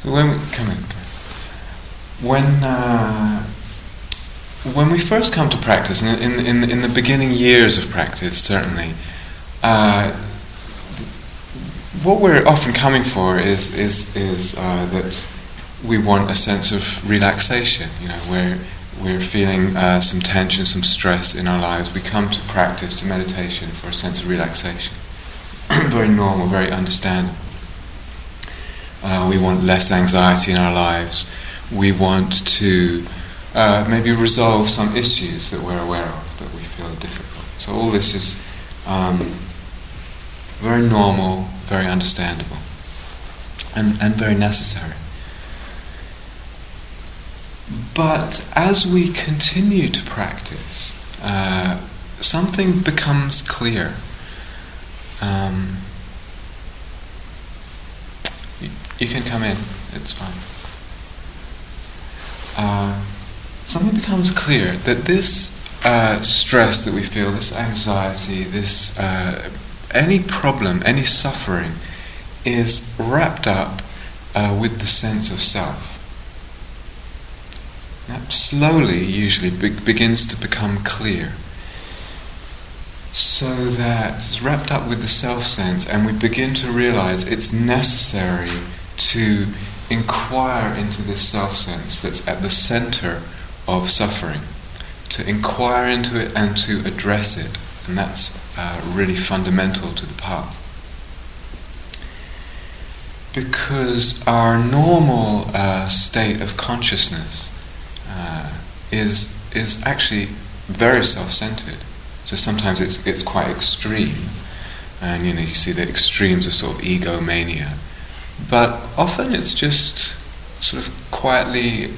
So when we come in, when uh, when we first come to practice, in, in, in, the beginning years of practice, certainly, uh, what we're often coming for is is is uh, that we want a sense of relaxation. You know, where we're feeling uh, some tension, some stress in our lives. We come to practice, to meditation, for a sense of relaxation. very normal, very understandable. Uh, we want less anxiety in our lives. We want to uh, maybe resolve some issues that we're aware of that we feel difficult. So all this is um, very normal, very understandable, and, and very necessary. But as we continue to practice, uh, something becomes clear. Um, you can come in, it's fine. Uh, something becomes clear that this uh, stress that we feel, this anxiety, this uh, any problem, any suffering, is wrapped up uh, with the sense of self. That slowly, usually, be- begins to become clear so that it's wrapped up with the self sense, and we begin to realize it's necessary to inquire into this self sense that's at the center of suffering, to inquire into it and to address it, and that's uh, really fundamental to the path. Because our normal uh, state of consciousness uh, is is actually very self-centered. So sometimes it's it's quite extreme, and you know you see the extremes of sort of egomania but often it's just sort of quietly,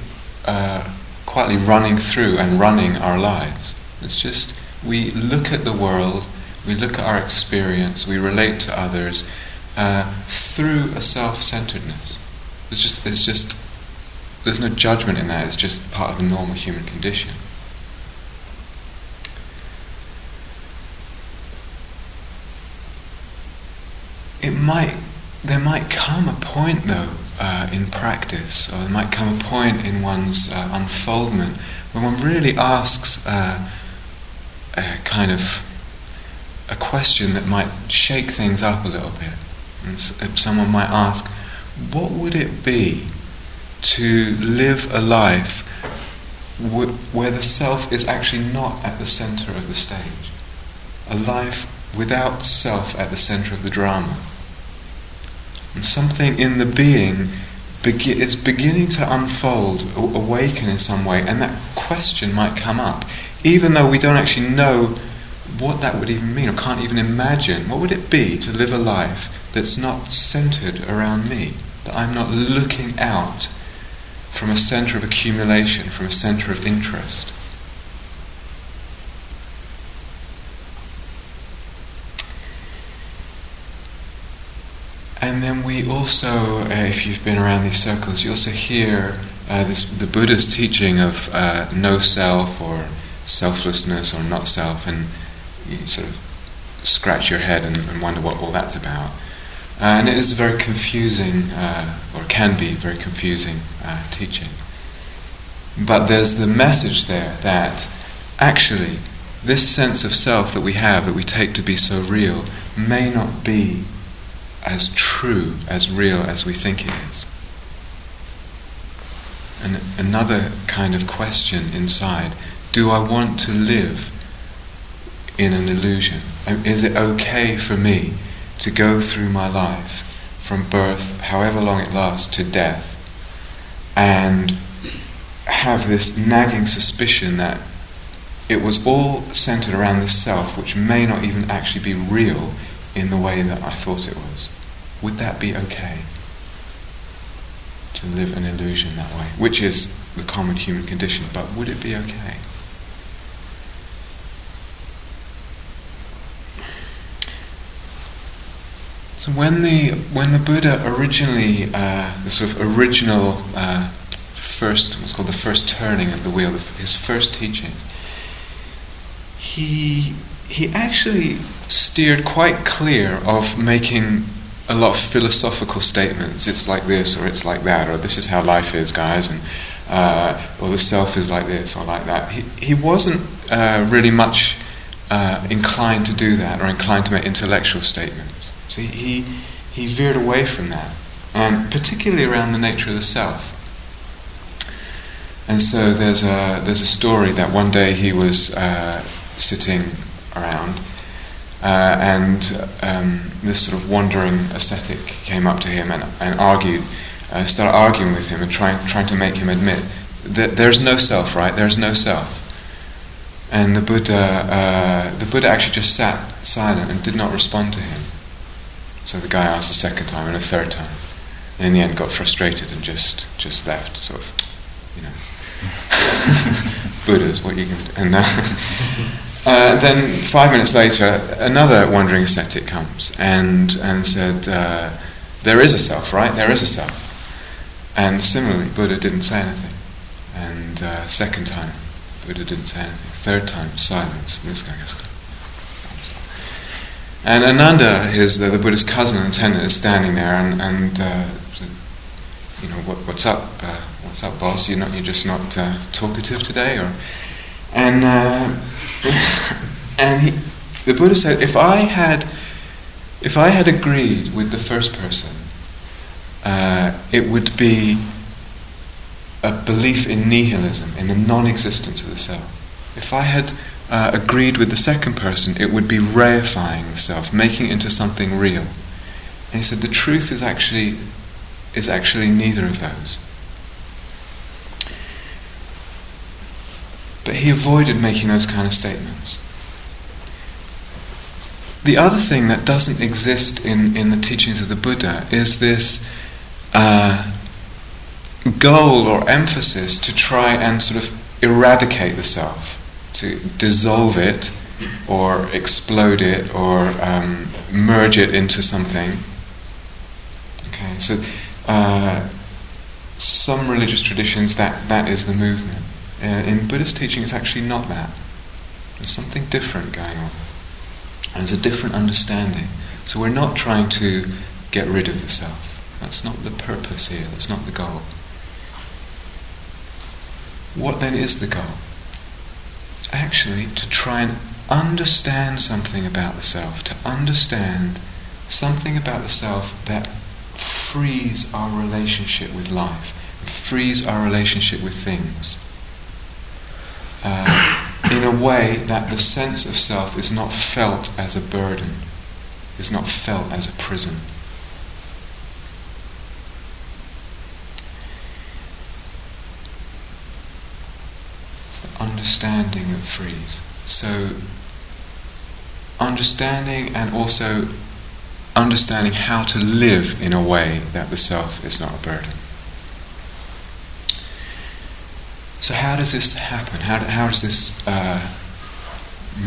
uh, quietly running through and running our lives. It's just we look at the world, we look at our experience, we relate to others uh, through a self-centeredness. It's just, it's just, there's no judgment in that. It's just part of the normal human condition. It might there might come a point, though, uh, in practice, or there might come a point in one's uh, unfoldment when one really asks uh, a kind of a question that might shake things up a little bit. And someone might ask, what would it be to live a life w- where the self is actually not at the center of the stage? A life without self at the center of the drama? And something in the being be- is beginning to unfold, awaken in some way, and that question might come up, even though we don't actually know what that would even mean or can't even imagine. What would it be to live a life that's not centered around me? That I'm not looking out from a center of accumulation, from a center of interest. And then we also, uh, if you've been around these circles, you also hear uh, this, the Buddha's teaching of uh, no self or selflessness or not self, and you sort of scratch your head and, and wonder what all that's about. Uh, and it is a very confusing, uh, or can be very confusing uh, teaching. But there's the message there that actually this sense of self that we have, that we take to be so real, may not be as true, as real as we think it is. And another kind of question inside do I want to live in an illusion? Oh, is it okay for me to go through my life from birth, however long it lasts, to death, and have this nagging suspicion that it was all centered around this self, which may not even actually be real in the way that I thought it was? Would that be okay? To live an illusion that way, which is the common human condition, but would it be okay? So when the when the Buddha originally, uh, the sort of original uh, first, what's called the first turning of the wheel, his first teachings, he he actually steered quite clear of making a lot of philosophical statements. It's like this, or it's like that, or this is how life is, guys, and uh, or the self is like this or like that. He, he wasn't uh, really much uh, inclined to do that or inclined to make intellectual statements. So he, he veered away from that, and particularly around the nature of the self. And so there's a, there's a story that one day he was uh, sitting around uh, and um, this sort of wandering ascetic came up to him and, and argued, uh, started arguing with him and trying, trying to make him admit that there's no self, right? There's no self. And the Buddha, uh, the Buddha actually just sat silent and did not respond to him. So the guy asked a second time and a third time, and in the end got frustrated and just just left, sort of, you know, Buddhas, what you to do? And uh, then five minutes later, another wandering ascetic comes and and said, uh, "There is a self, right? There is a self." And similarly, Buddha didn't say anything. And uh, second time, Buddha didn't say anything. Third time, silence. And this guy goes. And Ananda, his the Buddha's cousin and attendant, is standing there and and uh, said, you know what, what's up? Uh, what's up, boss? You're not you're just not talkative today, or and and he, the Buddha said, if I had, if I had agreed with the first person, uh, it would be a belief in nihilism, in the non-existence of the self. If I had uh, agreed with the second person, it would be reifying the self, making it into something real. And he said the truth is actually is actually neither of those. But he avoided making those kind of statements. The other thing that doesn't exist in, in the teachings of the Buddha is this uh, goal or emphasis to try and sort of eradicate the self, to dissolve it or explode it or um, merge it into something. Okay, so uh, some religious traditions that, that is the movement. Uh, in Buddhist teaching, it's actually not that. There's something different going on. And there's a different understanding. So we're not trying to get rid of the self. That's not the purpose here. That's not the goal. What then is the goal? Actually, to try and understand something about the self, to understand something about the self that frees our relationship with life, frees our relationship with things uh, in a way that the sense of self is not felt as a burden, is not felt as a prison. It's the understanding that frees. So, understanding and also understanding how to live in a way that the self is not a burden. So, how does this happen? How, how does this uh,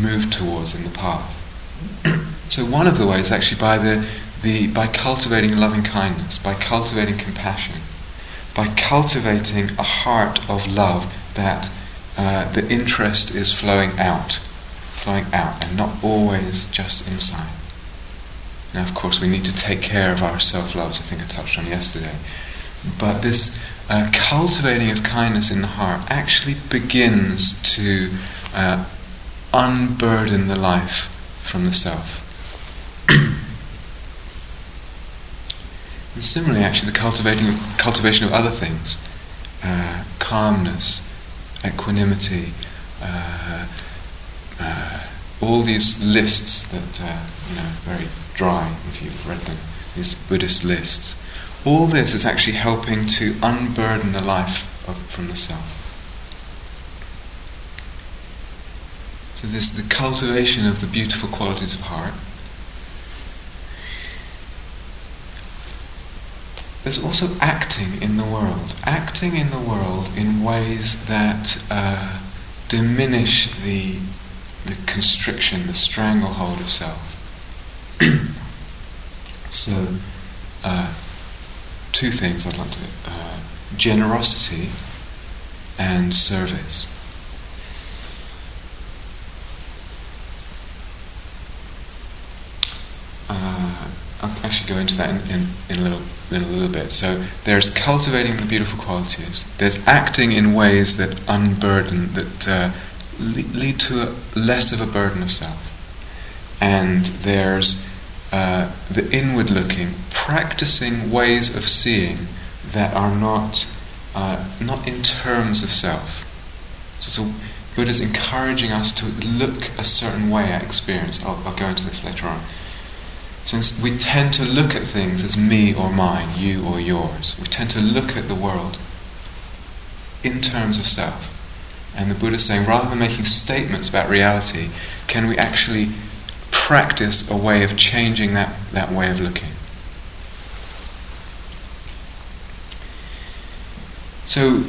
move towards in the path? so, one of the ways actually by, the, the, by cultivating loving kindness, by cultivating compassion, by cultivating a heart of love that uh, the interest is flowing out, flowing out, and not always just inside. Now, of course, we need to take care of our self love, as I think I touched on yesterday. But this uh, cultivating of kindness in the heart actually begins to uh, unburden the life from the self. and similarly, actually, the cultivating cultivation of other things, uh, calmness, equanimity, uh, uh, all these lists that uh, you know very dry if you've read them, these Buddhist lists all this is actually helping to unburden the life of, from the self. So this the cultivation of the beautiful qualities of heart. There's also acting in the world. Acting in the world in ways that uh, diminish the, the constriction, the stranglehold of self. so, uh, two things I'd like to uh, generosity and service. Uh, I'll actually go into that in, in, in, a, little, in a little bit. So there's cultivating the beautiful qualities. There's acting in ways that unburden, that uh, lead to a, less of a burden of self. And there's uh, the inward looking, practicing ways of seeing that are not, uh, not in terms of self. So, so Buddha's encouraging us to look a certain way at experience. I'll, I'll go into this later on. Since we tend to look at things as me or mine, you or yours, we tend to look at the world in terms of self. And the Buddha is saying, rather than making statements about reality, can we actually practice a way of changing that, that way of looking? So,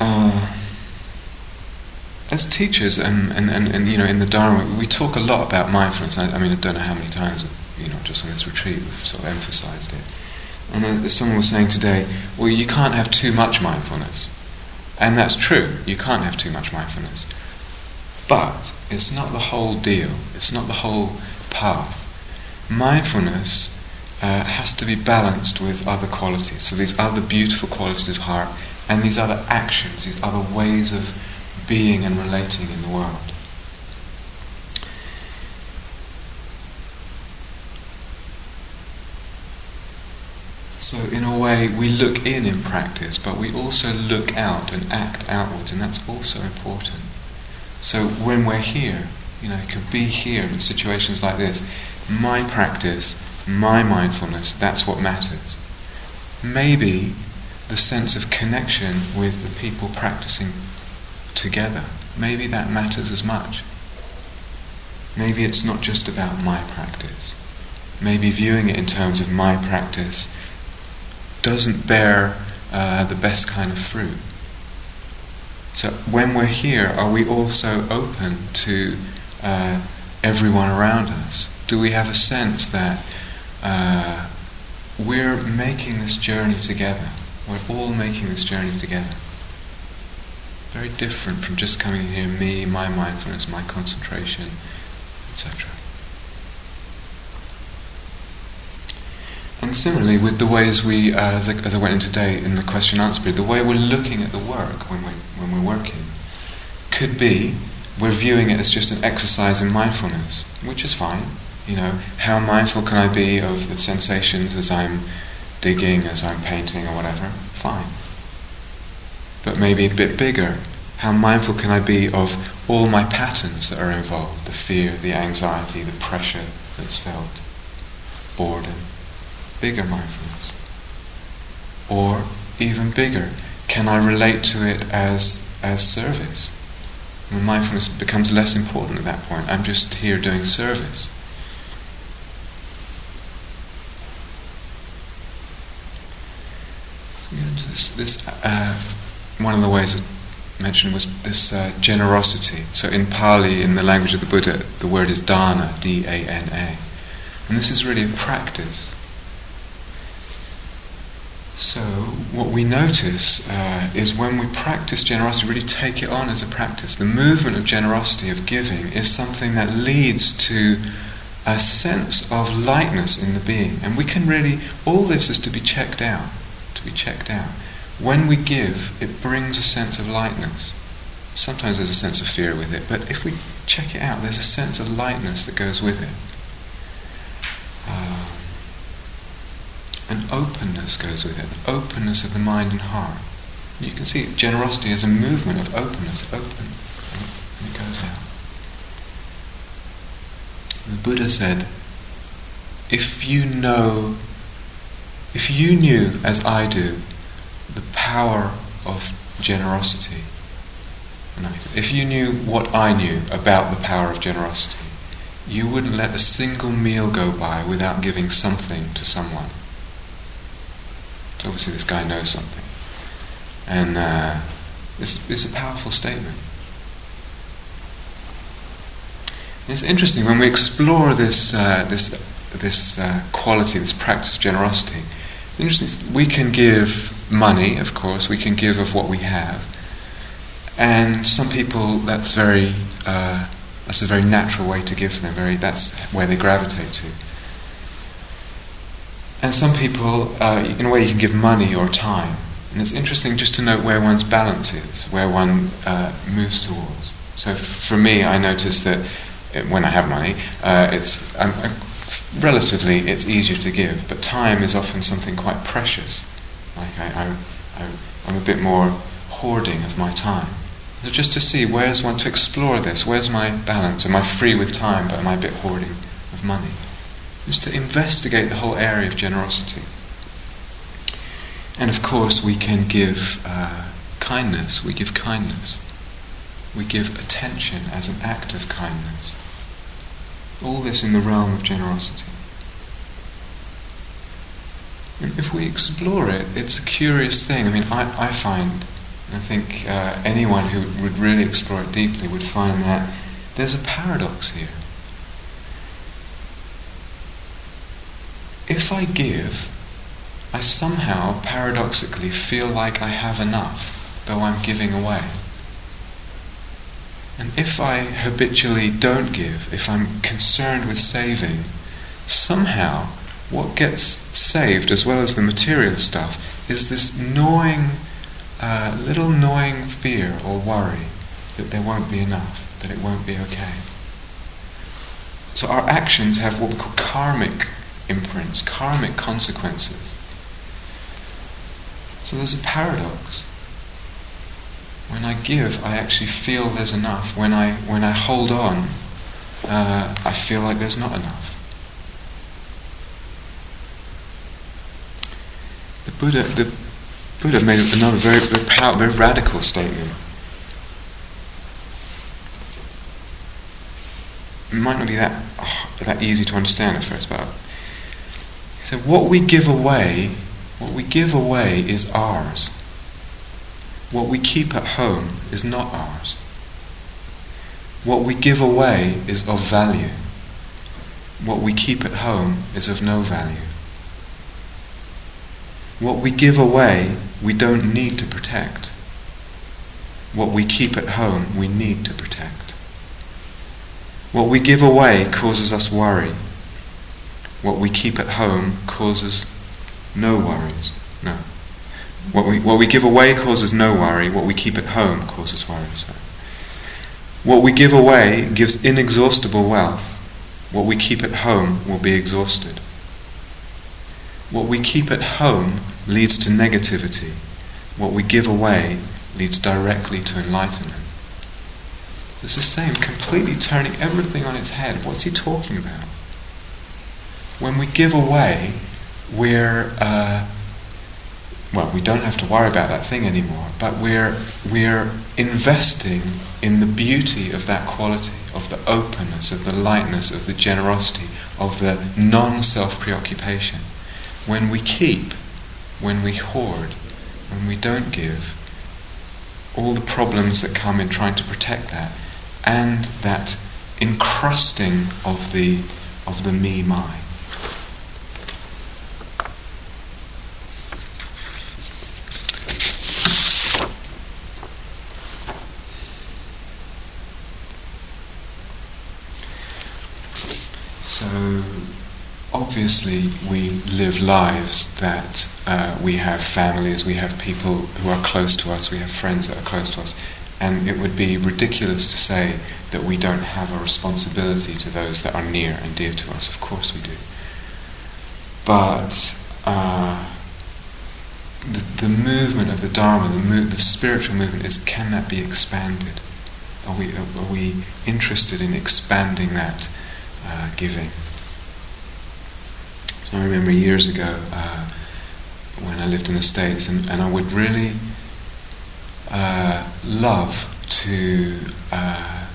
uh, as teachers and, and, and, and, you know in the Dharma we talk a lot about mindfulness. I, I, mean I don't know how many times you know just on this retreat we've sort of emphasized it. And uh, someone was saying today well you can't have too much mindfulness. And that's true. You can't have too much mindfulness. But it's not the whole deal it's not the whole path mindfulness uh, has to be balanced with other qualities so these other beautiful qualities of heart and these other actions these other ways of being and relating in the world. So, in a way, we look in in practice, but we also look out and act outwards, and that's also important. So, when we're here, you know, it can be here in situations like this, my practice, my mindfulness, that's what matters. Maybe the sense of connection with the people practicing together. Maybe that matters as much. Maybe it's not just about my practice. Maybe viewing it in terms of my practice doesn't bear uh, the best kind of fruit. So when we're here, are we also open to uh, everyone around us? Do we have a sense that uh, we're making this journey together? We're all making this journey together. Very different from just coming here, me, my mindfulness, my concentration, etc. And similarly, with the ways we, uh, as, I, as, I, went into today in the question and answer period, the way we're looking at the work when we're, when we're working could be we're viewing it as just an exercise in mindfulness, which is fine. You know, how mindful can I be of the sensations as I'm digging, as I'm painting, or whatever? Fine but maybe a bit bigger. How mindful can I be of all my patterns that are involved the fear, the anxiety, the pressure that's felt, boredom? Bigger mindfulness. Or even bigger, can I relate to it as, as service? When mindfulness becomes less important at that point, I'm just here doing service. This, this uh, one of the ways I mentioned was this uh, generosity. So in Pali, in the language of the Buddha, the word is dana, D-A-N-A. And this is really a practice. So what we notice uh, is when we practice generosity, really take it on as a practice. The movement of generosity, of giving, is something that leads to a sense of lightness in the being. And we can really, all this is to be checked out, to be checked out. When we give, it brings a sense of lightness. Sometimes there's a sense of fear with it, but if we check it out, there's a sense of lightness that goes with it. Um, an openness goes with it, openness of the mind and heart. You can see generosity as a movement of openness, open, and it goes out. The Buddha said, if you know, if you knew as I do the power of generosity. If you knew what I knew about the power of generosity, you wouldn't let a single meal go by without giving something to someone. Obviously, this guy knows something. And uh, it's, it's a powerful statement. it's interesting when we explore this, uh, this, this uh, quality, this practice of generosity. Interesting, we can give money, of course, we can give of what we have. And some people, that's very uh, That's a very natural way to give them. Very, that's where they gravitate to. And some people, uh, in a way, you can give money or time. And it's interesting just to note where one's balance is, where one uh, moves towards. So for me, I notice that when I have money, uh, it's I'm, I'm, relatively it's easier to give, but time is often something quite precious. Like I, I, I'm a bit more hoarding of my time. So just to see where's one to explore this, where's my balance? Am I free with time, but am I a bit hoarding of money? Just to investigate the whole area of generosity. And of course, we can give uh, kindness. We give kindness. We give attention as an act of kindness. All this in the realm of generosity. And if we explore it, it's a curious thing. I mean, I, I find, I think uh, anyone who would really explore it deeply would find that there's a paradox here. If I give, I somehow paradoxically feel like I have enough, though I'm giving away. And if I habitually don't give, if I'm concerned with saving, somehow what gets saved, as well as the material stuff, is this gnawing, uh, little gnawing fear or worry that there won't be enough, that it won't be okay. So our actions have what we call karmic imprints, karmic consequences. So there's a paradox. When I give, I actually feel there's enough. When I, when I hold on, uh, I feel like there's not enough. The Buddha, the Buddha made another very, very, powerful, very radical statement. It might not be that, that easy to understand at first, but said, what we give away, what we give away is ours. What we keep at home is not ours. What we give away is of value. What we keep at home is of no value. What we give away, we don't need to protect. What we keep at home, we need to protect. What we give away causes us worry. What we keep at home causes no worries. No. What we, what we give away causes no worry. What we keep at home causes worry. So. What we give away gives inexhaustible wealth. What we keep at home will be exhausted. What we keep at home leads to negativity. What we give away leads directly to enlightenment. It's the same, completely turning everything on its head. What's he talking about? When we give away, we're uh, well, we don't have to worry about that thing anymore, but we're, we're investing in the beauty of that quality, of the openness, of the lightness, of the generosity, of the non self preoccupation. When we keep, when we hoard, when we don't give, all the problems that come in trying to protect that, and that encrusting of the, of the me mind. So, obviously, we live lives that uh, we have families, we have people who are close to us, we have friends that are close to us, and it would be ridiculous to say that we don't have a responsibility to those that are near and dear to us. Of course, we do. But uh, the, the movement of the Dharma, the, mo- the spiritual movement, is can that be expanded? Are we, are we interested in expanding that? uh, giving. So I remember years ago uh, when I lived in the States, and, and I would really uh, love to uh,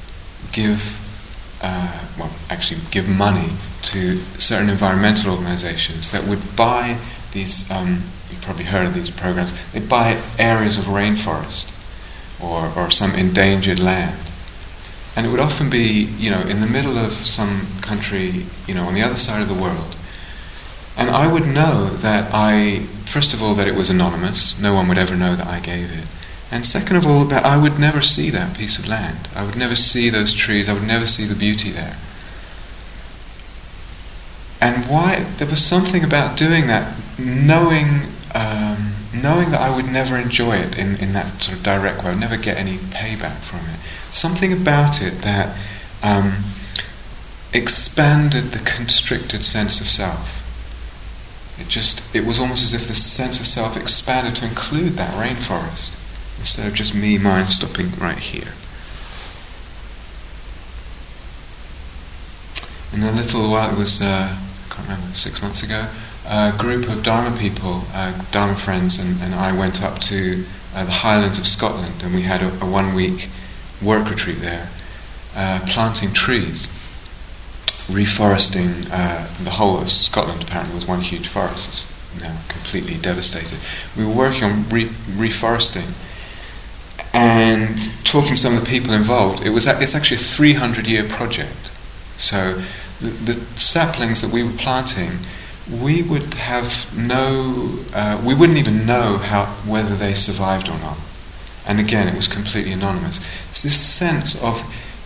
give, uh, well, actually give money to certain environmental organizations that would buy these, um, you've probably heard of these programs, they buy areas of rainforest or, or some endangered land and it would often be, you know, in the middle of some country, you know, on the other side of the world. And I would know that I, first of all, that it was anonymous. No one would ever know that I gave it. And second of all, that I would never see that piece of land. I would never see those trees. I would never see the beauty there. And why? There was something about doing that, knowing, um, knowing that I would never enjoy it in, in that sort of direct way. I would never get any payback from it. Something about it that um, expanded the constricted sense of self. It just, it was almost as if the sense of self expanded to include that rainforest instead of just me, mine, stopping right here. In a little while, it was, uh, I can't remember, six months ago, a group of Dharma people, uh, Dharma friends, and, and I went up to uh, the Highlands of Scotland and we had a, a one week work retreat there, uh, planting trees, reforesting uh, the whole of Scotland. Apparently, was one huge forest. It's now completely devastated. We were working on re- reforesting and talking to some of the people involved, it was it's actually a 300 year project. So the, the, saplings that we were planting, we would have no, uh, we wouldn't even know how whether they survived or not. And again, it was completely anonymous. It's this sense of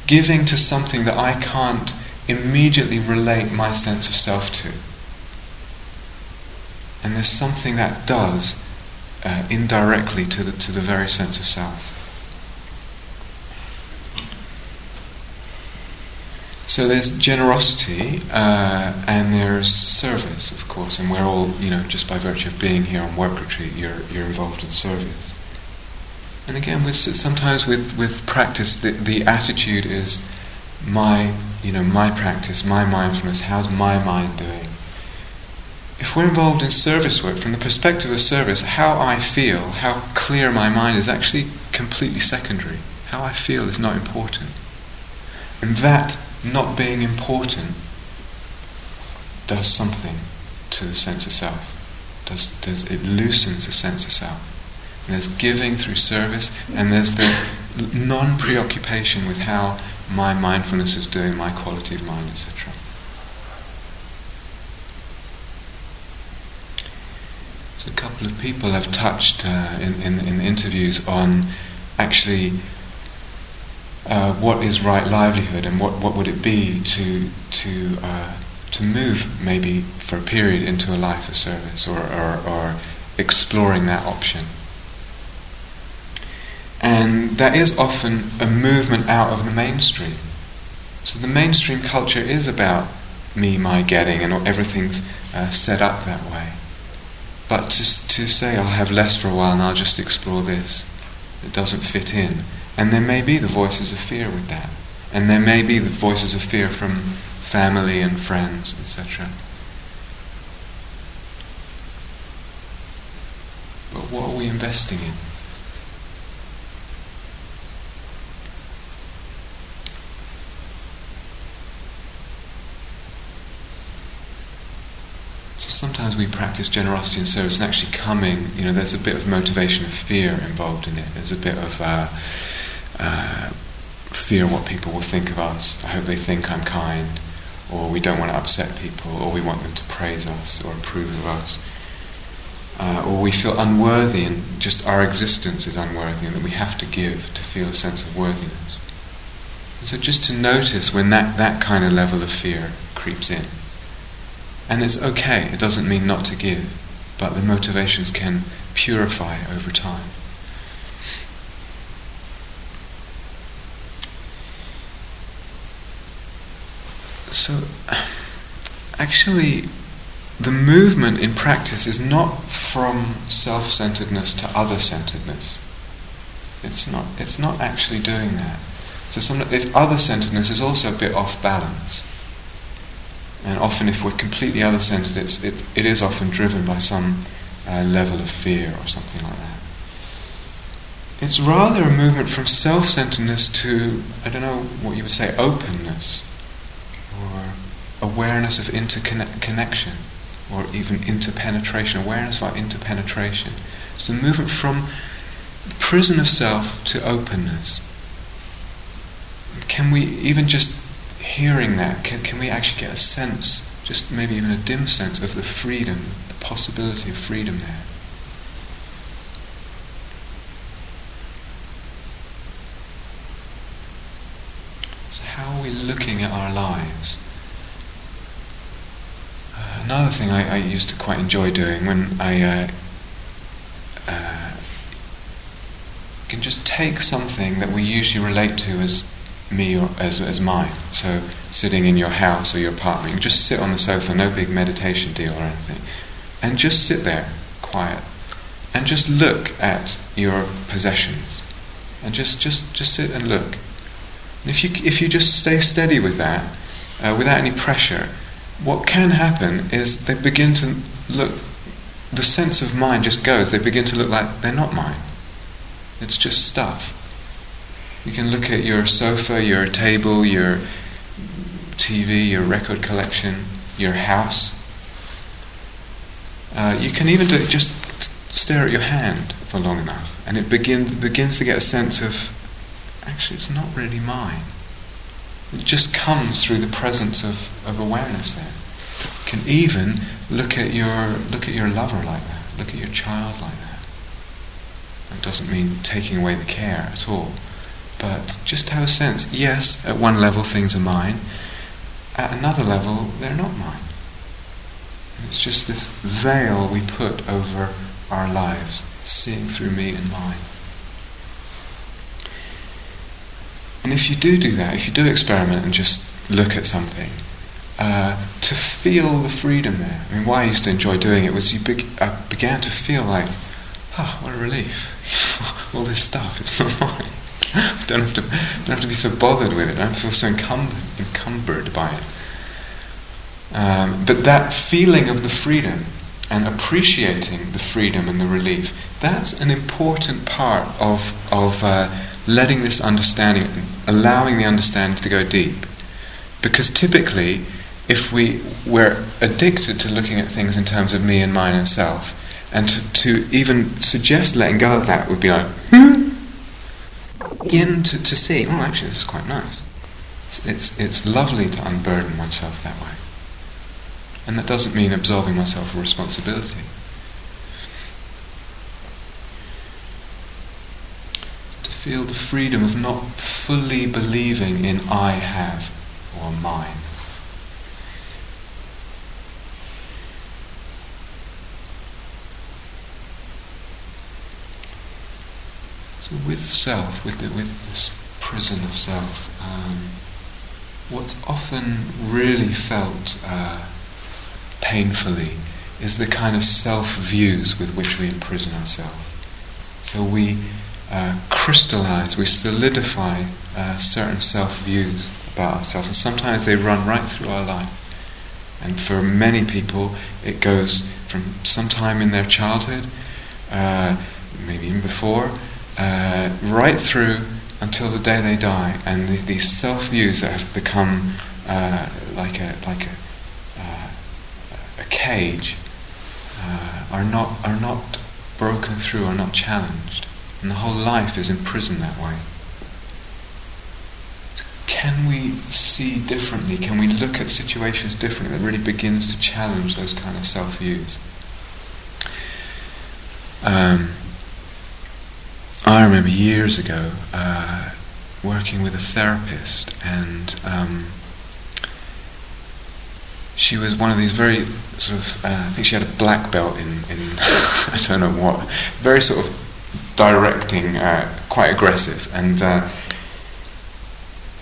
giving to something that I can't immediately relate my sense of self to. And there's something that does uh, indirectly to the, to the very sense of self. So there's generosity uh, and there's service, of course, and we're all, you know, just by virtue of being here on work retreat, you're, you're involved in service. And again, with, sometimes with, with practice, the, the attitude is my, you know, my practice, my mindfulness, how's my mind doing? If we're involved in service work, from the perspective of service, how I feel, how clear my mind is actually completely secondary. How I feel is not important. And that not being important does something to the sense of self. Does, does, it loosens the sense of self. And there's giving through service, and there's the non preoccupation with how my mindfulness is doing, my quality of mind, etc. So, a couple of people have touched uh, in, in, in interviews on actually uh, what is right livelihood and what, what would it be to, to, uh, to move maybe for a period into a life of service or, or, or exploring that option. And that is often a movement out of the mainstream. So the mainstream culture is about me, my, getting, and everything's uh, set up that way. But to, to say I'll have less for a while and I'll just explore this, it doesn't fit in. And there may be the voices of fear with that. And there may be the voices of fear from family and friends, etc. But what are we investing in? So sometimes we practice generosity and service and actually coming, you know, there's a bit of motivation of fear involved in it. There's a bit of uh, uh, fear what people will think of us. I hope they think I'm kind, or we don't want to upset people, or we want them to praise us or approve of us. Uh, or we feel unworthy and just our existence is unworthy and that we have to give to feel a sense of worthiness. And so just to notice when that, that kind of level of fear creeps in. And it's okay, it doesn't mean not to give, but the motivations can purify over time. So, actually, the movement in practice is not from self centeredness to other centeredness. It's not, it's not actually doing that. So, some, if other centeredness is also a bit off balance, and often if we're completely other centered, it, it is often driven by some uh, level of fear or something like that. It's rather a movement from self centeredness to, I don't know what you would say, openness or awareness of interconnection or even interpenetration, awareness of our interpenetration. It's the movement from prison of self to openness. Can we, even just hearing that, can, can we actually get a sense, just maybe even a dim sense, of the freedom, the possibility of freedom there? So, how are we looking at our lives? Uh, another thing I, I, used to quite enjoy doing when I uh, uh, can just take something that we usually relate to as me or as, as mine. So sitting in your house or your apartment, you just sit on the sofa, no big meditation deal or anything, and just sit there, quiet, and just look at your possessions, and just just just sit and look. And if you if you just stay steady with that, uh, without any pressure, what can happen is they begin to look. The sense of mind just goes. They begin to look like they're not mine. It's just stuff. You can look at your sofa, your table, your TV, your record collection, your house. Uh, you can even do, just stare at your hand for long enough, and it begin, begins to get a sense of actually, it's not really mine. It just comes through the presence of, of awareness there. You can even look at your look at your lover like that, look at your child like that. That doesn't mean taking away the care at all. But just have a sense, yes, at one level things are mine, at another level they're not mine. It's just this veil we put over our lives, seeing through me and mine. And if you do do that, if you do experiment and just look at something, uh, to feel the freedom there. I mean, why I used to enjoy doing it was you be- I began to feel like, oh, what a relief. All this stuff, it's not mine. Don't have to, don't have to be so bothered with it. I don't feel so encumbered, encumbered by it. Um, but that feeling of the freedom and appreciating the freedom and the relief, that's an important part of, of uh, letting this understanding, allowing the understanding to go deep. Because typically, if we were addicted to looking at things in terms of me and mine and self, and to, to even suggest letting go of that would be like, hmm? Begin to, to see, oh, actually, this is quite nice. It's, it's, it's lovely to unburden oneself that way. And that doesn't mean absolving myself of responsibility. To feel the freedom of not fully believing in I have or mine. So with self, with the, with this prison of self, um, what's often really felt uh, painfully is the kind of self views with which we imprison ourselves. So we uh, crystallize, we solidify uh, certain self views about ourselves, and sometimes they run right through our life. And for many people, it goes from some time in their childhood, uh, maybe even before, uh, right through until the day they die. And the, these self views that have become uh, like a like a, uh, a cage are not are not broken through, are not challenged. And the whole life is imprisoned that way. Can we see differently? Can we look at situations differently that really begins to challenge those kind of self views? Um, I remember years ago uh, working with a therapist, and um, she was one of these very sort of, uh, I think she had a black belt in, in I don't know what, very sort of directing, uh, quite aggressive, and uh,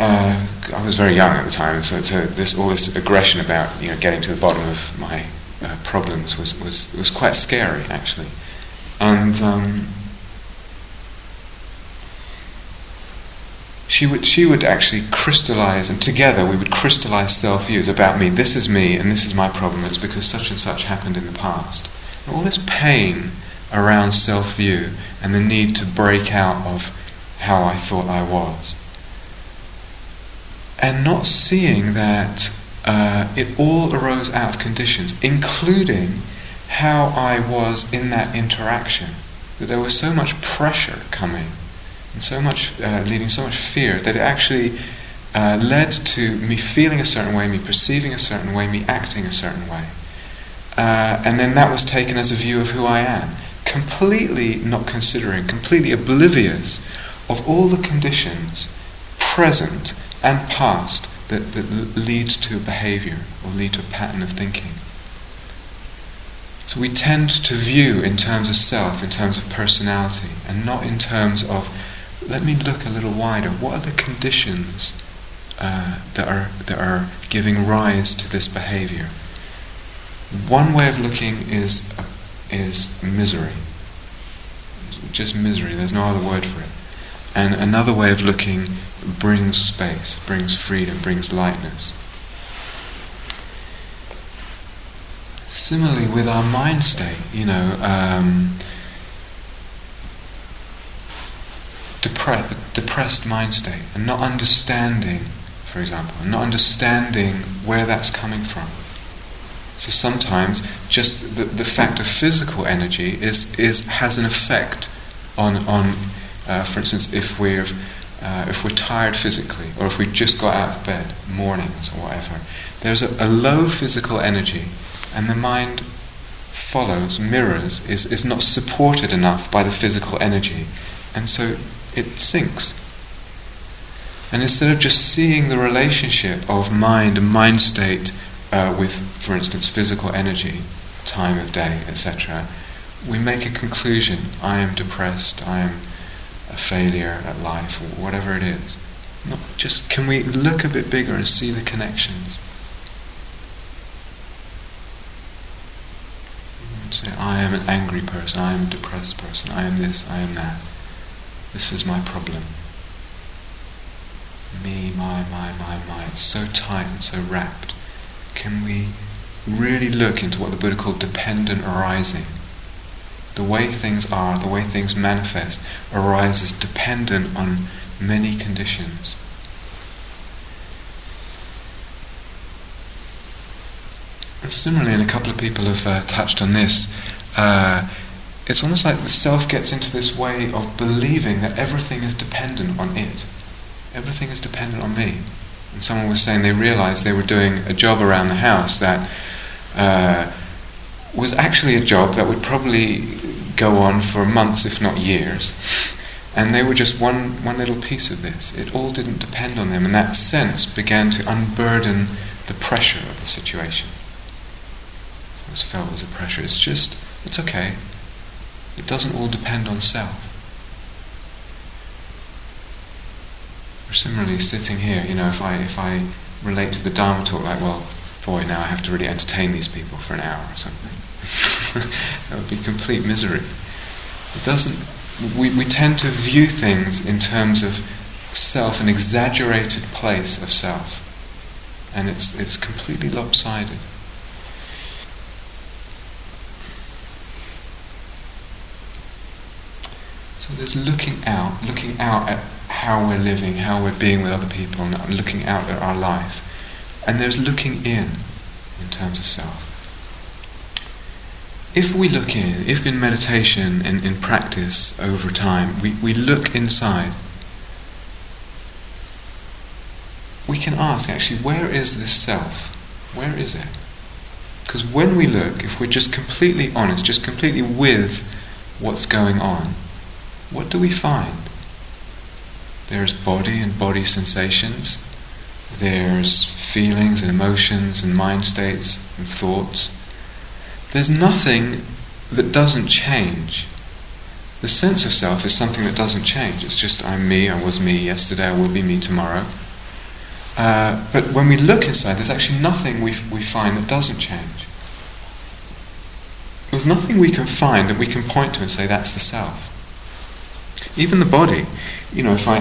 uh, I was very young at the time, so, so, this all this aggression about you know getting to the bottom of my uh, problems was, was was quite scary actually, and. Um, she would, she would actually crystallize, and together we would crystallize self views about me. This is me, and this is my problem. It's because such and such happened in the past. And all this pain around self view and the need to break out of how I thought I was. And not seeing that uh, it all arose out of conditions, including how I was in that interaction. That there was so much pressure coming and so much uh, leading so much fear that it actually uh, led to me feeling a certain way, me perceiving a certain way, me acting a certain way. Uh, and then that was taken as a view of who I am completely not considering, completely oblivious of all the conditions present and past that, that lead to behavior or lead to a pattern of thinking. So we tend to view in terms of self, in terms of personality, and not in terms of, let me look a little wider. What are the conditions uh, that are that are giving rise to this behavior? One way of looking is is misery, just misery. There's no other word for it. And another way of looking brings space, brings freedom, brings lightness. Similarly, with our mind state, you know, um, depre- depressed mind state, and not understanding, for example, and not understanding where that's coming from. So sometimes just the, the fact of physical energy is, is has an effect on, on uh, for instance, if we're uh, if we're tired physically, or if we just got out of bed, mornings or whatever, there's a, a low physical energy and the mind follows, mirrors, is, is not supported enough by the physical energy, and so it sinks. And instead of just seeing the relationship of mind and mind state uh, with, for instance, physical energy, time of day, etc., we make a conclusion I am depressed, I am a failure at life, or whatever it is. Not just can we look a bit bigger and see the connections? say, I am an angry person, I am a depressed person, I am this, I am that. This is my problem. Me, my, my, my, my. It's so tight and so wrapped. Can we really look into what the Buddha called dependent arising? The way things are, the way things manifest, arises dependent on many conditions. Similarly, and a couple of people have uh, touched on this, uh, it's almost like the self gets into this way of believing that everything is dependent on it. Everything is dependent on me. And someone was saying they realized they were doing a job around the house that uh, was actually a job that would probably go on for months, if not years. And they were just one, one little piece of this. It all didn't depend on them, and that sense began to unburden the pressure of the situation It was felt as a pressure. It's just, it's okay. It doesn't all depend on self. Or similarly, sitting here, you know, if I if I relate to the Dharma talk, like, well, boy, now I have to really entertain these people for an hour or something. that would be complete misery. It doesn't. We we tend to view things in terms of self, an exaggerated place of self, and it's it's completely lopsided. There's looking out, looking out at how we're living, how we're being with other people, and looking out at our life. And there's looking in, in terms of self. If we look in, if in meditation and in practice over time, we, we look inside, we can ask actually, where is this self? Where is it? Because when we look, if we're just completely honest, just completely with what's going on, what do we find? There's body and body sensations, there's feelings and emotions and mind states and thoughts. There's nothing that doesn't change. The sense of self is something that doesn't change. It's just I'm me, I was me yesterday, I will be me tomorrow. Uh, but when we look inside, there's actually nothing we, we find that doesn't change. There's nothing we can find that we can point to and say that's the self. Even the body, you know, if I,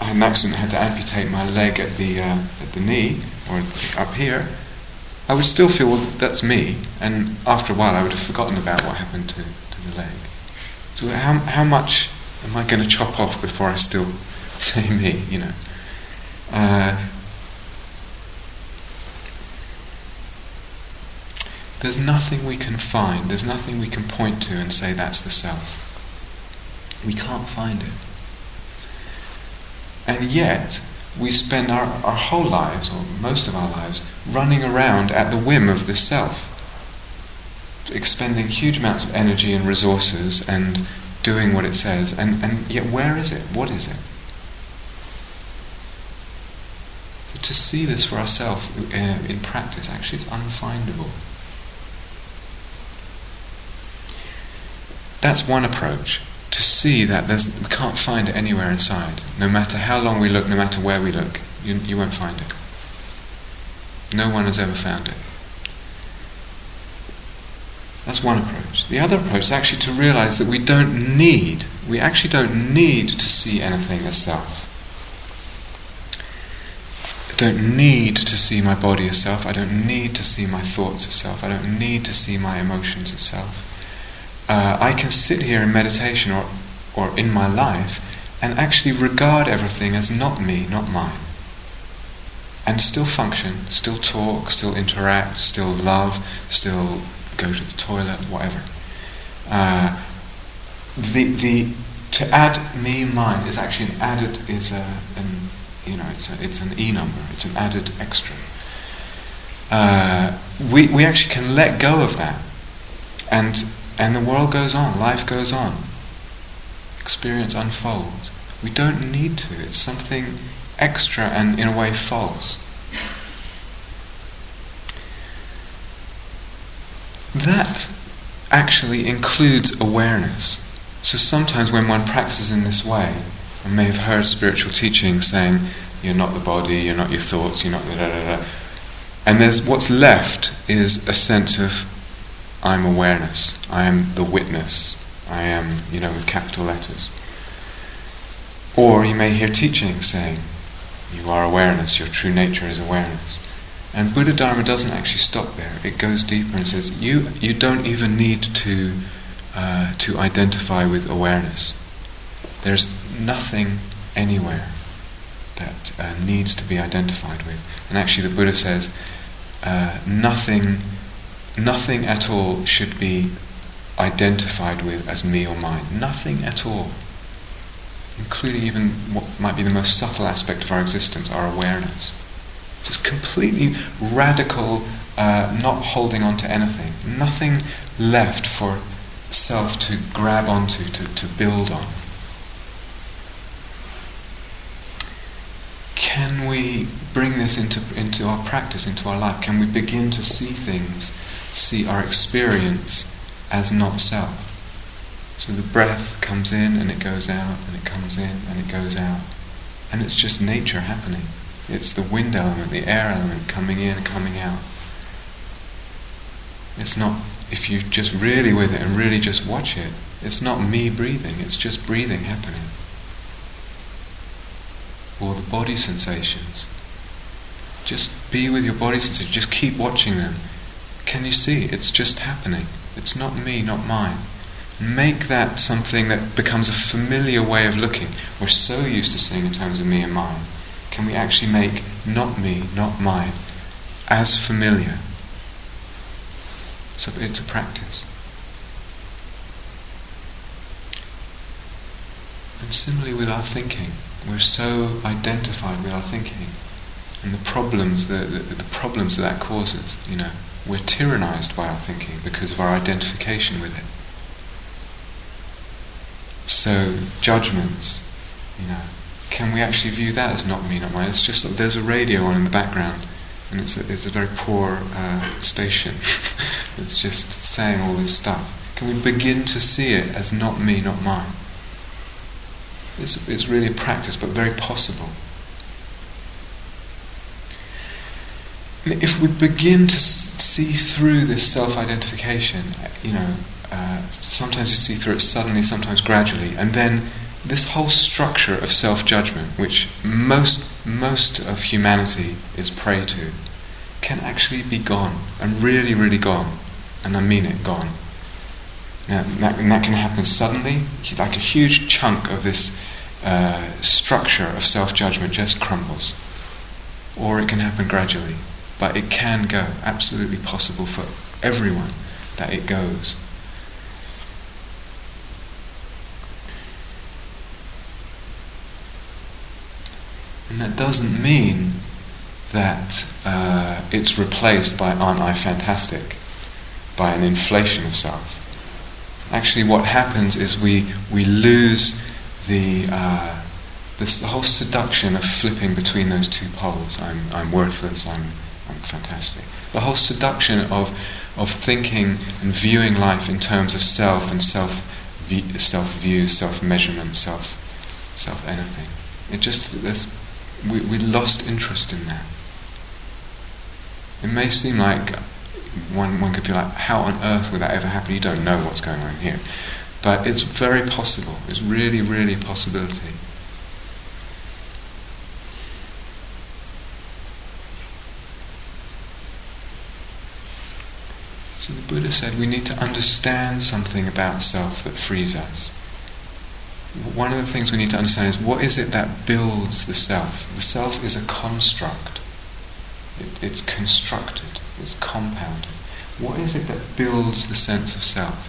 I had an accident, had to amputate my leg at the uh, at the knee or up here, I would still feel well, that's me, and after a while I would have forgotten about what happened to, to the leg. So how how much am I going to chop off before I still say me? You know. Uh, there's nothing we can find, there's nothing we can point to and say that's the self. We can't find it. And yet, we spend our, our whole lives, or most of our lives, running around at the whim of the self, expending huge amounts of energy and resources and doing what it says. And, and yet, where is it? What is it? to see this for ourselves uh, in practice, actually it's unfindable. That's one approach, to see that we can't find it anywhere inside. No matter how long we look, no matter where we look, you, you won't find it. No one has ever found it. That's one approach. The other approach is actually to realize that we don't need, we actually don't need to see anything as self. I don't need to see my body as self. I don't need to see my thoughts as self. I don't need to see my emotions as self. Uh, I can sit here in meditation or, or in my life and actually regard everything as not me, not mine. And still function, still talk, still interact, still love, still go to the toilet, whatever. Uh, the the to add me mine is actually an added is a an you know it's a, it's an e number. It's an added extra. Uh, we we actually can let go of that, and and the world goes on. Life goes on. Experience unfolds. We don't need to. It's something extra and in a way false. That actually includes awareness. So sometimes when one practices in this way, one may have heard spiritual teachings saying, you're not the body, you're not your thoughts, you're not the da da da. And there's what's left is a sense of I'm awareness, I am the witness, I am, you know, with capital letters. Or you may hear teachings saying, you are awareness, your true nature is awareness. And Buddha Dharma doesn't actually stop there. It goes deeper and says you you don't even need to uh, to identify with awareness. There's nothing anywhere that uh, needs to be identified with. And actually, the Buddha says uh, nothing nothing at all should be identified with as me or mine. Nothing at all, including even what might be the most subtle aspect of our existence, our awareness. Just completely radical, uh, not holding on to anything. Nothing left for self to grab onto, to, to build on. Can we bring this into, into our practice, into our life? Can we begin to see things, see our experience as not self? So the breath comes in and it goes out, and it comes in and it goes out. And it's just nature happening. It's the wind element, the air element coming in and coming out. It's not, if you just really with it and really just watch it, it's not me breathing, it's just breathing happening. Or the body sensations. Just be with your body sensations, just keep watching them. Can you see? It's just happening. It's not me, not mine. Make that something that becomes a familiar way of looking. We're so used to seeing in terms of me and mine can we actually make not me, not mine, as familiar? So it's a practice. And similarly with our thinking, we're so identified with our thinking and the problems that the, the problems that that causes. You know, we're tyrannized by our thinking because of our identification with it. So judgments, you know, can we actually view that as not me, not mine? It's just that there's a radio on in the background, and it's a, it's a very poor uh, station. it's just saying all this stuff. Can we begin to see it as not me, not mine? It's, it's really a practice, but very possible. If we begin to see through this self-identification, you know, uh, sometimes you see through it suddenly, sometimes gradually, and then this whole structure of self-judgment, which most most of humanity is prey to, can actually be gone and really, really gone, and I mean it, gone. Now, that, and that can happen suddenly, like a huge chunk of this uh, structure of self-judgment just crumbles, or it can happen gradually, but it can go. Absolutely possible for everyone that it goes. And that doesn't mean that uh, it's replaced by aren't I fantastic, by an inflation of self. Actually, what happens is we, we lose the, uh, this the whole seduction of flipping between those two poles. I'm, I'm worthless, I'm fantastic. The whole seduction of, of thinking and viewing life in terms of self and self self view, self measurement, self self anything. It just we we lost interest in that. It may seem like one one could feel like how on earth would that ever happen? You don't know what's going on here, but it's very possible. It's really really a possibility. So the Buddha said we need to understand something about self that frees us. One of the things we need to understand is what is it that builds the self? The self is a construct. It, it's constructed, it's compounded. What is it that builds the sense of self?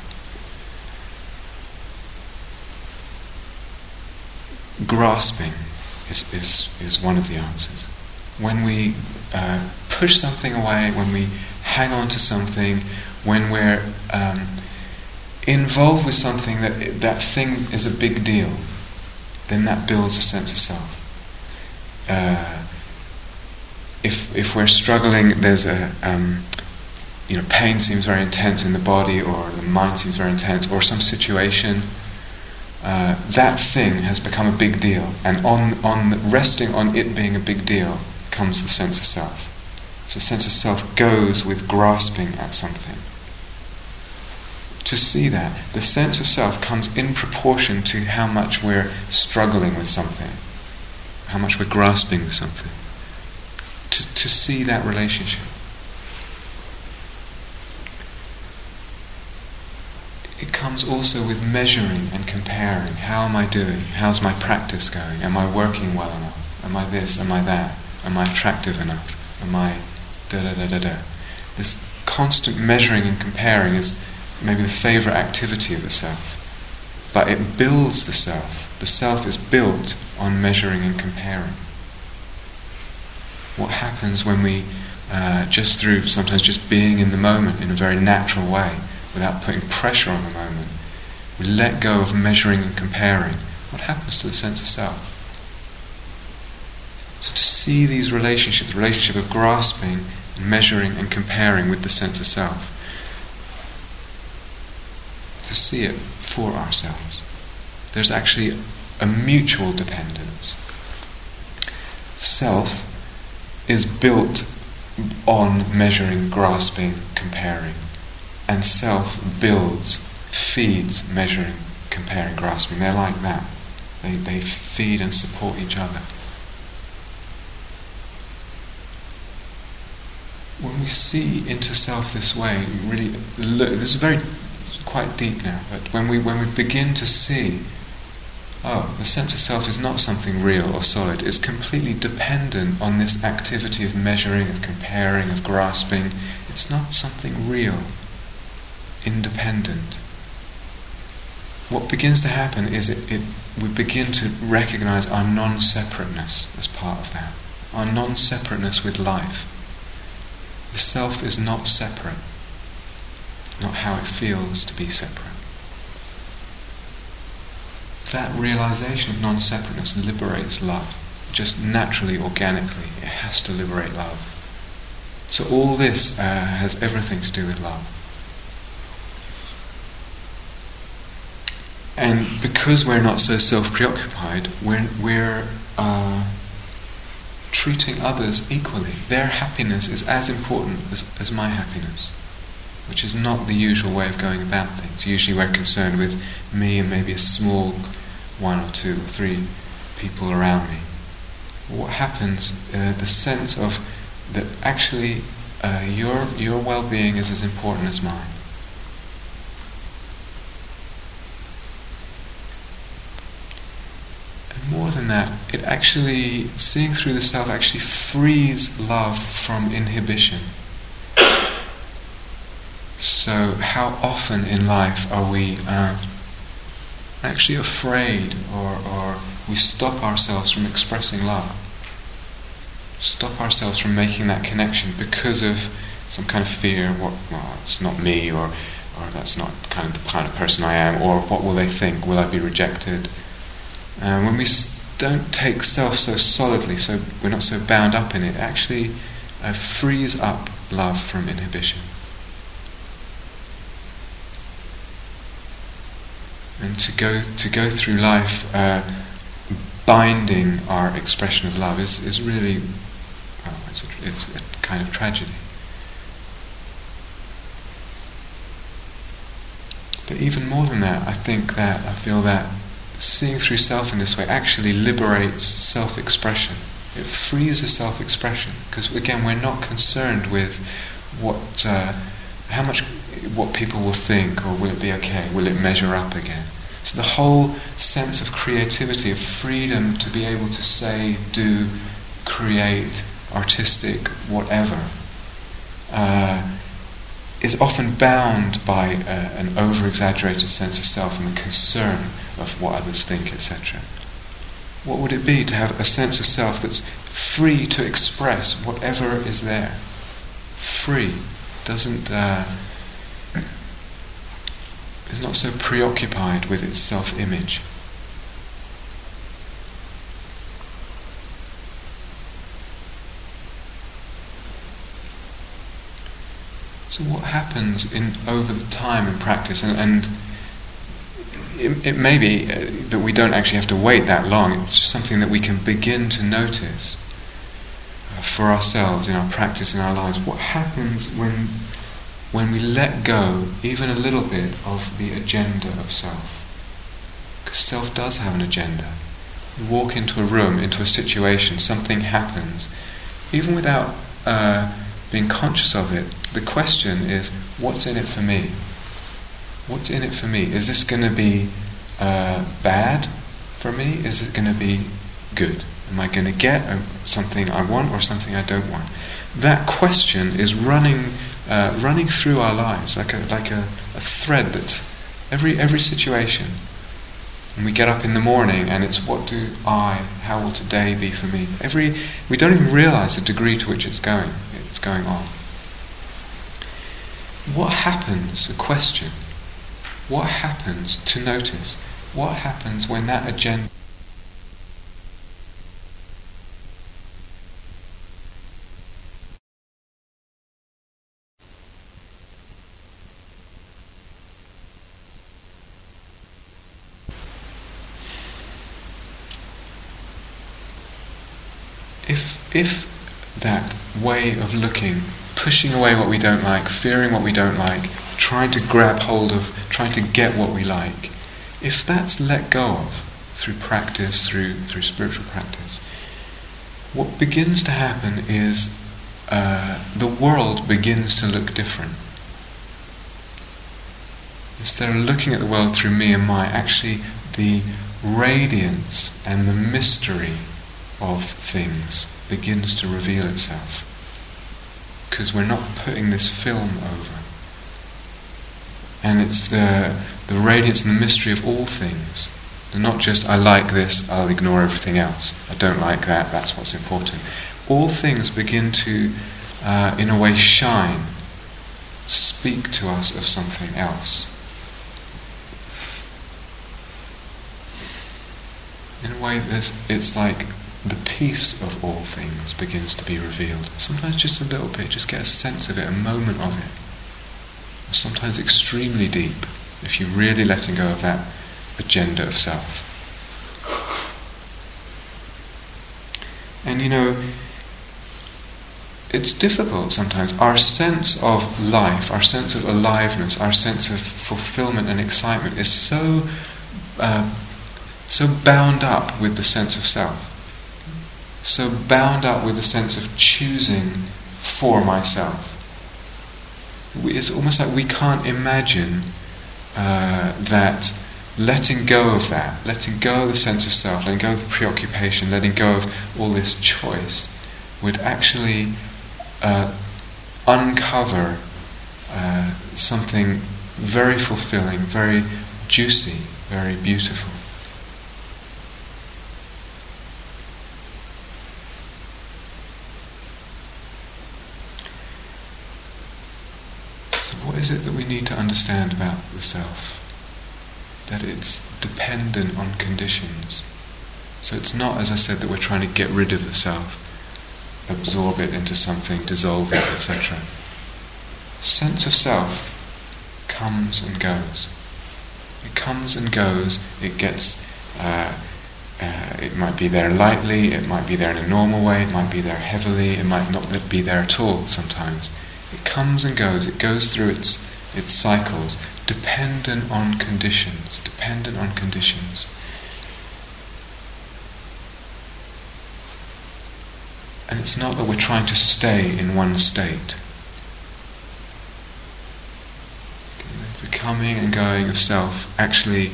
Grasping is, is, is one of the answers. When we uh, push something away, when we hang on to something, when we're um, involved with something that that thing is a big deal, then that builds a sense of self. Uh, if if we're struggling, there's a um, you know pain seems very intense in the body, or the mind seems very intense, or some situation. Uh, that thing has become a big deal, and on on resting on it being a big deal comes the sense of self. So sense of self goes with grasping at something. To see that, the sense of self comes in proportion to how much we're struggling with something, how much we're grasping with something. To, to see that relationship. It comes also with measuring and comparing. How am I doing? How's my practice going? Am I working well enough? Am I this? Am I that? Am I attractive enough? Am I da da da da da. This constant measuring and comparing is maybe the favorite activity of the self. But it builds the self. The self is built on measuring and comparing. What happens when we, uh, just through sometimes just being in the moment in a very natural way, without putting pressure on the moment, we let go of measuring and comparing, what happens to the sense of self? So to see these relationships, the relationship of grasping measuring and comparing with the sense of self. To see it for ourselves. There's actually a mutual dependence. Self is built on measuring, grasping, comparing. And self builds, feeds, measuring, comparing, grasping. They're like that. They, they feed and support each other. We see into self this way, really look, this is very quite deep now, but when we when we begin to see, oh, the sense of self is not something real or solid, it's completely dependent on this activity of measuring, of comparing, of grasping. It's not something real, independent. What begins to happen is it, it we begin to recognize our non-separateness as part of that. Our non-separateness with life the self is not separate, not how it feels to be separate. That realization of non separateness liberates love, just naturally, organically. It has to liberate love. So, all this uh, has everything to do with love. And because we're not so self preoccupied, we're, we're uh, treating others equally. Their happiness is as important as, as my happiness, which is not the usual way of going about things. Usually we're concerned with me and maybe a small one or two or three people around me. What happens, uh, the sense of that actually uh, your, your well being is as important as mine. More than that, it actually, seeing through the self actually frees love from inhibition. So, how often in life are we uh, actually afraid or, or we stop ourselves from expressing love? Stop ourselves from making that connection because of some kind of fear, what, well, it's not me, or, or that's not kind of the kind of person I am, or what will they think? Will I be rejected? Uh, when we don't take self so solidly, so we're not so bound up in it, actually uh, frees up love from inhibition. And to go to go through life uh, binding our expression of love is, is really well, it's, a, it's a kind of tragedy. But even more than that, I think that I feel that seeing through self in this way actually liberates self expression. It frees the self expression. Because again, we're not concerned with what, uh, how much, what people will think, or will it be okay? Will it measure up again? So the whole sense of creativity, of freedom to be able to say, do, create, artistic, whatever, uh, is often bound by uh, an over exaggerated sense of self and a concern of what others think, etc. What would it be to have a sense of self that's free to express whatever is there? Free. Doesn't. Uh, is not so preoccupied with its self image. So what happens in over the time in practice, and, and it, it, may be uh, that we don't actually have to wait that long. It's just something that we can begin to notice uh, for ourselves in our practice in our lives. What happens when when we let go even a little bit of the agenda of self? Because self does have an agenda. You walk into a room, into a situation, something happens, even without. Uh, being conscious of it, the question is, what's in it for me? What's in it for me? Is this going to be uh, bad for me? Is it going to be good? Am I going to get uh, something I want or something I don't want? That question is running, uh, running through our lives like a, like a, a thread that's every, every situation. And we get up in the morning and it's what do I, how will today be for me? Every, we don't even realize the degree to which it's going that's going on. What happens, a question, what happens to notice? What happens when that agenda if way of looking, pushing away what we don't like, fearing what we don't like, trying to grab hold of, trying to get what we like, if that's let go of through practice, through, through spiritual practice, what begins to happen is uh, the world begins to look different. Instead of looking at the world through me and my, actually the radiance and the mystery of things begins to reveal itself. Because we're not putting this film over. And it's the, the radiance and the mystery of all things. And not just, I like this, I'll ignore everything else. I don't like that, that's what's important. All things begin to, uh, in a way, shine, speak to us of something else. In a way, it's like the peace of all things begins to be revealed. Sometimes just a little bit, just get a sense of it, a moment of it. Sometimes extremely deep, if you're really letting go of that agenda of self. And you know, it's difficult sometimes. Our sense of life, our sense of aliveness, our sense of fulfillment and excitement is so uh, so bound up with the sense of self so bound up with a sense of choosing for myself. It's almost like we can't imagine uh, that letting go of that, letting go of the sense of self, letting go of the preoccupation, letting go of all this choice, would actually uh, uncover uh, something very fulfilling, very juicy, very beautiful. Is it that we need to understand about the self? That it's dependent on conditions. So it's not, as I said, that we're trying to get rid of the self, absorb it into something, dissolve it, etc. Sense of self comes and goes. It comes and goes. It gets. Uh, uh, it might be there lightly. It might be there in a normal way. It might be there heavily. It might not be there at all. Sometimes it comes and goes. It goes through its its cycles, dependent on conditions. Dependent on conditions. And it's not that we're trying to stay in one state. The coming and going of self actually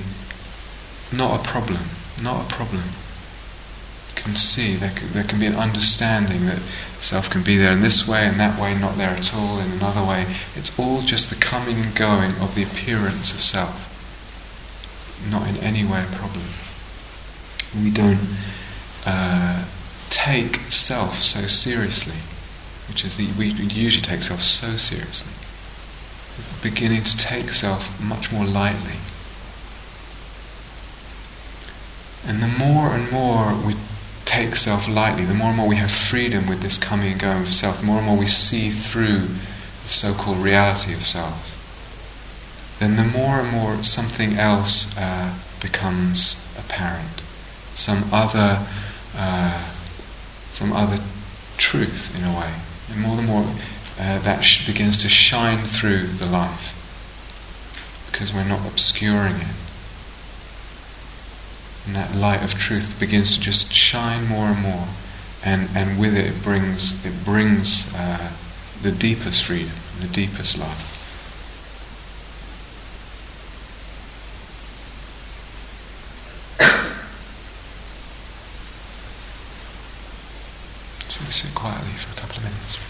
not a problem, not a problem. You can see, there can, there can be an understanding that self can be there in this way and that way, not there at all, in another way. It's all just the coming and going of the appearance of self, not in any way a problem. We don't. Uh, take self so seriously, which is the, we usually take self so seriously, beginning to take self much more lightly. And the more and more we take self lightly, the more and more we have freedom with this coming and going of self, the more and more we see through the so called reality of self, then the more and more something else uh, becomes apparent. Some other uh, some other truth in a way. And more and more uh, that sh- begins to shine through the life because we're not obscuring it. And that light of truth begins to just shine more and more, and, and with it it brings it brings uh, the deepest freedom, the deepest love. sit quietly for a couple of minutes.